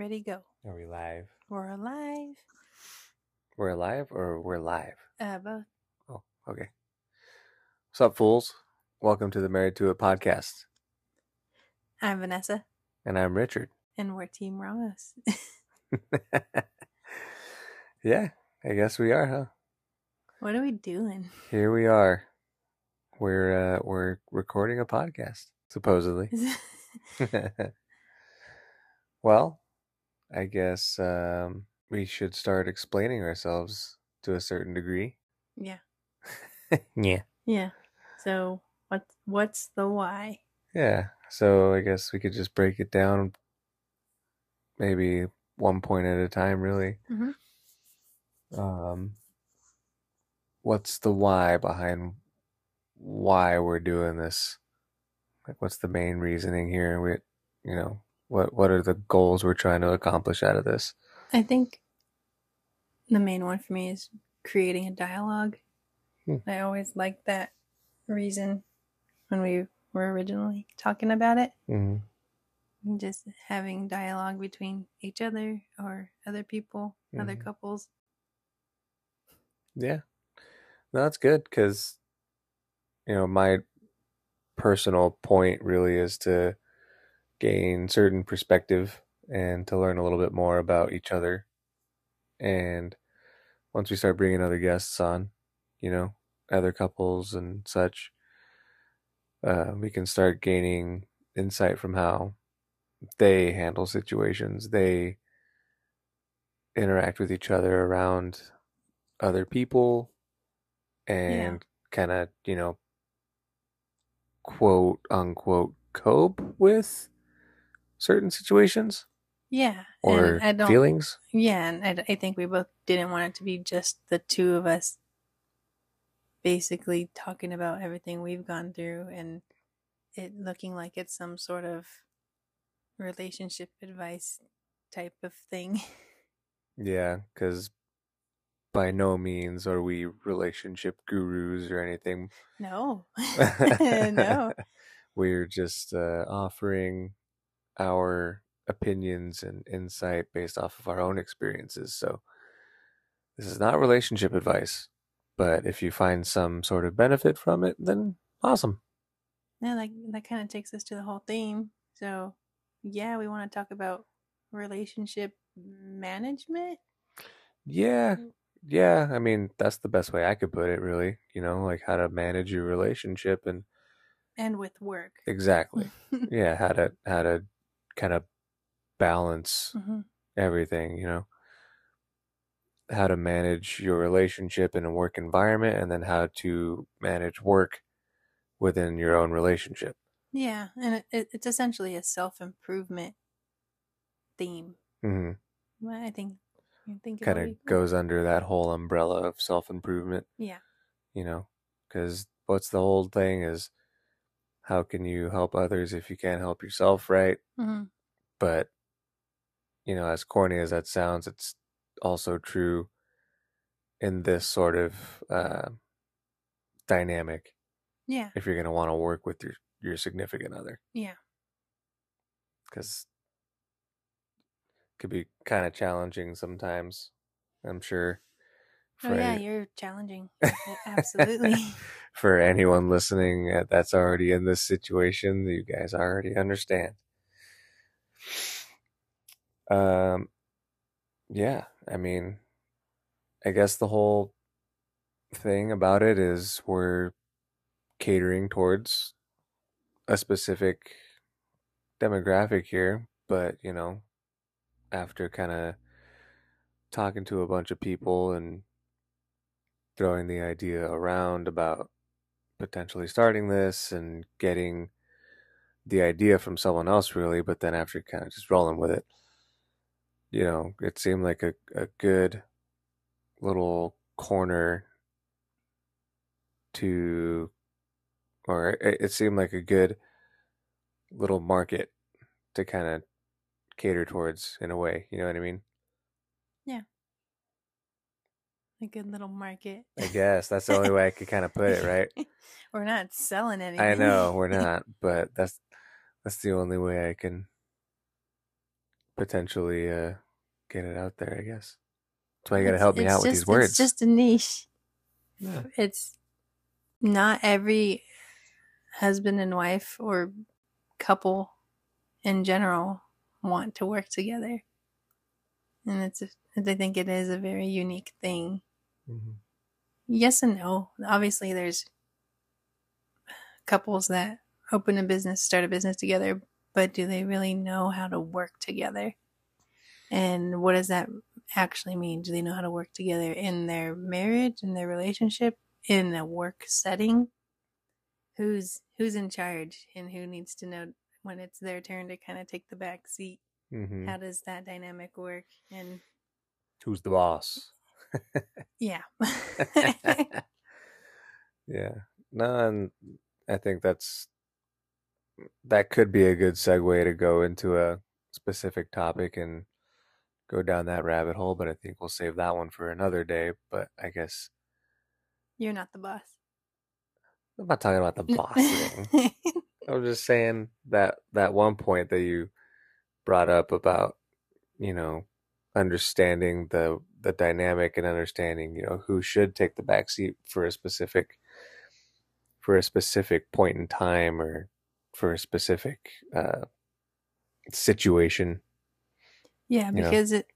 Ready, go. Are we live? We're alive. We're alive or we're live? Uh, both. Oh, okay. What's up, fools? Welcome to the Married to It podcast. I'm Vanessa, And I'm Richard. and we're Team Ramos. yeah, I guess we are, huh? what are we doing? Here we are. We're uh we're recording a podcast, supposedly. well, I guess um we should start explaining ourselves to a certain degree. yeah. yeah. Yeah. So, what, what's the why? Yeah. So I guess we could just break it down maybe one point at a time really. Mhm. Um what's the why behind why we're doing this? Like what's the main reasoning here? We you know, what what are the goals we're trying to accomplish out of this? I think the main one for me is creating a dialogue. Hmm. I always liked that reason when we were originally talking about it. Mhm. Just having dialogue between each other or other people, other Mhm. couples. Yeah. No, that's good because, you know, my personal point really is to gain certain perspective and to learn a little bit more about each other. And once we start bringing other guests on, you know, other couples and such, uh, we can start gaining insight from how they handle situations, they interact with each other around other people and kind of, you know, quote unquote cope with certain situations Yeah. or and I don't feelings. Yeah, and I, I think we both didn't want it to be just the two of us basically talking about everything we've gone through and it looking like it's some sort of relationship advice type of thing. Yeah, because by no means are we relationship gurus or anything. No. no. We're just uh, offering our opinions and insight based off of our own experiences. So this is not relationship advice, but if you find some sort of benefit from it, then awesome. Yeah, like that kind of takes us to the whole theme. So, yeah, we want to talk about relationship management. Yeah. Mm. Yeah, I mean, that's the best way I could put it, really. You know, like how to manage your relationship and and with work. exactly. yeah, how to how to kind of balance Mhm. everything, you know. How to manage your relationship in a work environment and then how to manage work within your own relationship. Yeah, and it, it, it's essentially a self improvement theme. hmm Well, I think I think it Kind of goes under that whole umbrella of self-improvement, Yeah, you know, cuz what's the whole thing is how can you help others if you can't help yourself, right? hmm but you know as corny as that sounds it's also true in this sort of uh, dynamic yeah, if you're going to want to work with your your significant other yeah, because it could be kind of challenging sometimes i'm sure oh yeah, you're challenging. Absolutely. for anyone listening uh, that's already in this situation you guys already understand. Um yeah i mean i guess the whole thing about it is we're catering towards a specific demographic here but you know after kind of talking to a bunch of people and throwing the idea around about potentially starting this and getting the idea from someone else really but then after kind of just rolling with it you know it seemed like a, a good little corner to or it, it seemed like a good little market to kind of cater towards in a way you know what i mean a good little market. i guess that's the only way i could kind of put it right We're not selling anything. I know we're not, but that's that's the only way I can potentially uh, get it out there. I guess that's why you got to help me out with these words. It's just a niche. Yeah. It's not every husband and wife or couple in general want to work together. And it's, a, I think it is a very unique thing. Mhm. Yes and no. Obviously, there's couples that open a business, start a business together, but do they really know how to work together? And what does that actually mean? Do they know how to work together in their marriage, in their relationship, in a work setting? Who's who's in charge and who needs to know when it's their turn to kind of take the back seat? Mhm. How does that dynamic work? And Who's the boss? Yeah. yeah. No, and I think that's that could be a good segue to go into a specific topic and go down that rabbit hole, but I think we'll save that one for another day. But I guess You're not the boss. I'm not talking about the boss thing. I was just saying that that one point that you brought up about, you know, understanding the the dynamic and understanding, you know, who should take the back seat for a specific for a specific point in time or for a specific uh situation. Yeah, you know? because it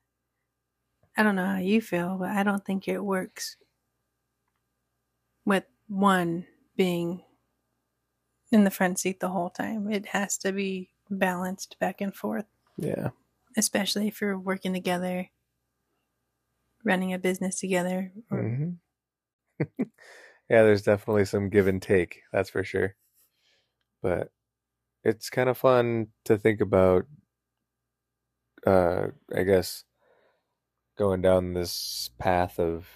I don't know how you feel, but I don't think it works with one being in the front seat the whole time. It has to be balanced back and forth, Yeah. especially if you're working together, running a business together. Or, hmm yeah, there's definitely some give and take, that's for sure. But it's kind of fun to think about uh I guess going down this path of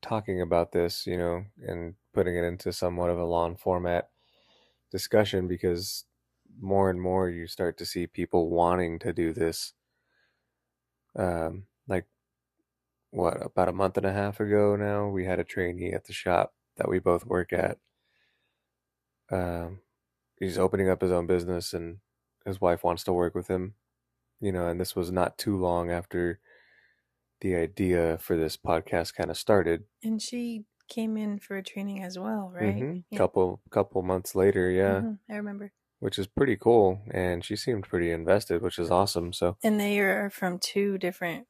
talking about this, you know, and putting it into somewhat of a long format discussion because more and more you start to see people wanting to do this. Um, like what, about a month and a half ago now, we had a trainee at the shop that we both work at. Um, he's opening up his own business and his wife wants to work with him, you know, and this was not too long after the idea for this podcast kind of started. and she came in for a training as well, right? Mhm. Yeah. Couple couple months later, yeah, Mhm, I remember. which is pretty cool, and she seemed pretty invested, which is awesome. So And they are from two different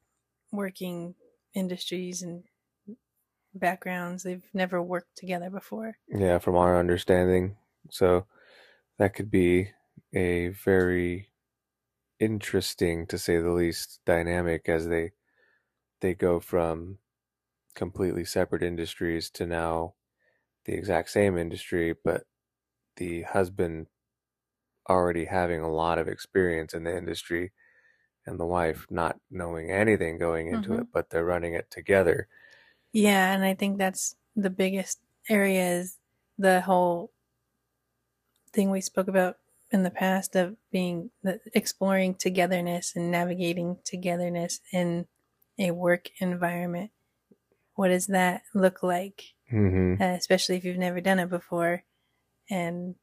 working industries and backgrounds. They've never worked together before. yeah, from our understanding, so that could be a very interesting, to say the least, dynamic as they they go from completely separate industries to now the exact same industry, but the husband already having a lot of experience in the industry and the wife not knowing anything going into Mhm. it, but they're running it together. Yeah, and I think that's the biggest area is the whole thing we spoke about in the past of being the exploring togetherness and navigating togetherness in a work environment. What does that look like? hmm uh, especially if you've never done it before. And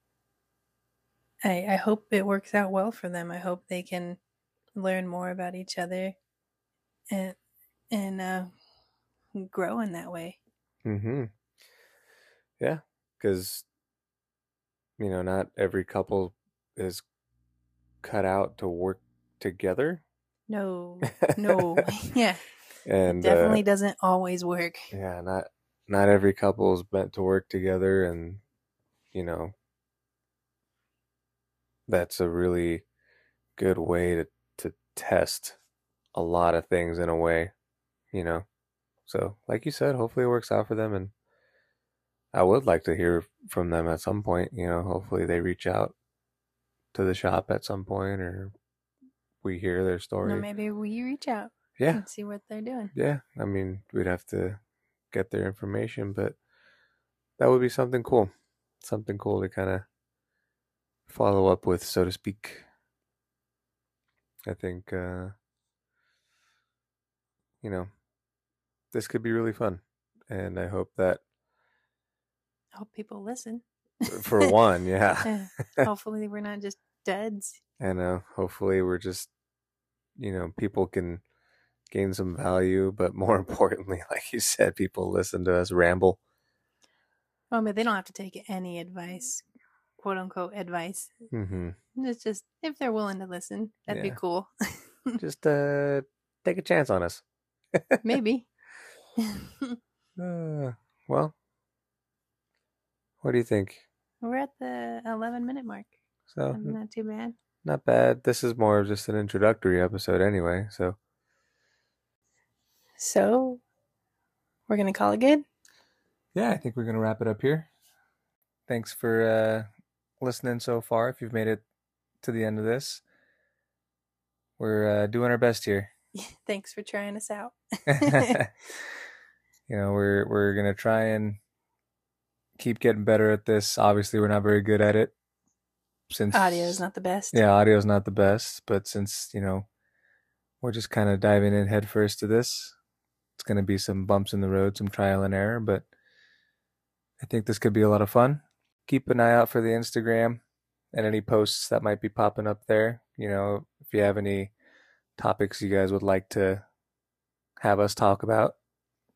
I, I hope it works out well for them. I hope they can learn more about each other and and uh, grow in that way. Mm-hmm. Yeah, because you know, not every couple is cut out to work together, No, no, yeah, and uh, definitely doesn't always work. yeah, not not every couple is meant to work together, and you know, that's a really good way to test a lot of things in a way, you know. So, like you said, hopefully it works out for them, and I would like to hear from them at some point. You know, hopefully they reach out to the shop at some point, or we hear their story. No, maybe we reach out yeah, and see what they're doing. yeah. I mean, we'd have to get their information, but that would be something cool. Something cool to kind of follow up with, so to speak. I think, uh, you know, this could be really fun. And I hope that, I hope people listen. for one, yeah. Hopefully, we're not just duds. I know. Hopefully, we're just you know people can gain some value, but more importantly, like you said, people listen to us ramble. Well, man, they don't have to take any advice, quote unquote advice. hmm It's just if they're willing to listen, that'd Yeah. be cool. Just uh, take a chance on us. Maybe. Uh, well, what do you think? We're at the 11 minute mark. So I'm Not too bad. not bad. This is more of just an introductory episode, anyway. So So, we're going to call it good? yeah, I think we're gonna wrap it up here. Thanks for uh, listening so far. If you've made it to the end of this, we're uh, doing our best here. Thanks for trying us out. you know, we're we're gonna try and keep getting better at this. Obviously, we're not very good at it. Since Audio is not the best. yeah, audio is not the best, but since you know we're just kind of diving in headfirst to this, it's gonna be some bumps in the road, some trial and error, but I think this could be a lot of fun. Keep an eye out for the Instagram and any posts that might be popping up there. You know, if you have any topics you guys would like to have us talk about,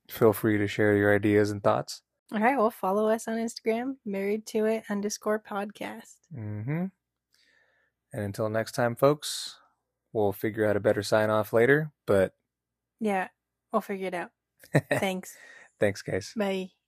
feel free to share your ideas and thoughts. All right. Well, follow us on Instagram, married to it underscore podcast. Mm-hmm. And until next time, folks, we'll figure out a better sign off later. But Yeah. We'll figure it out. Thanks. thanks, guys. Bye.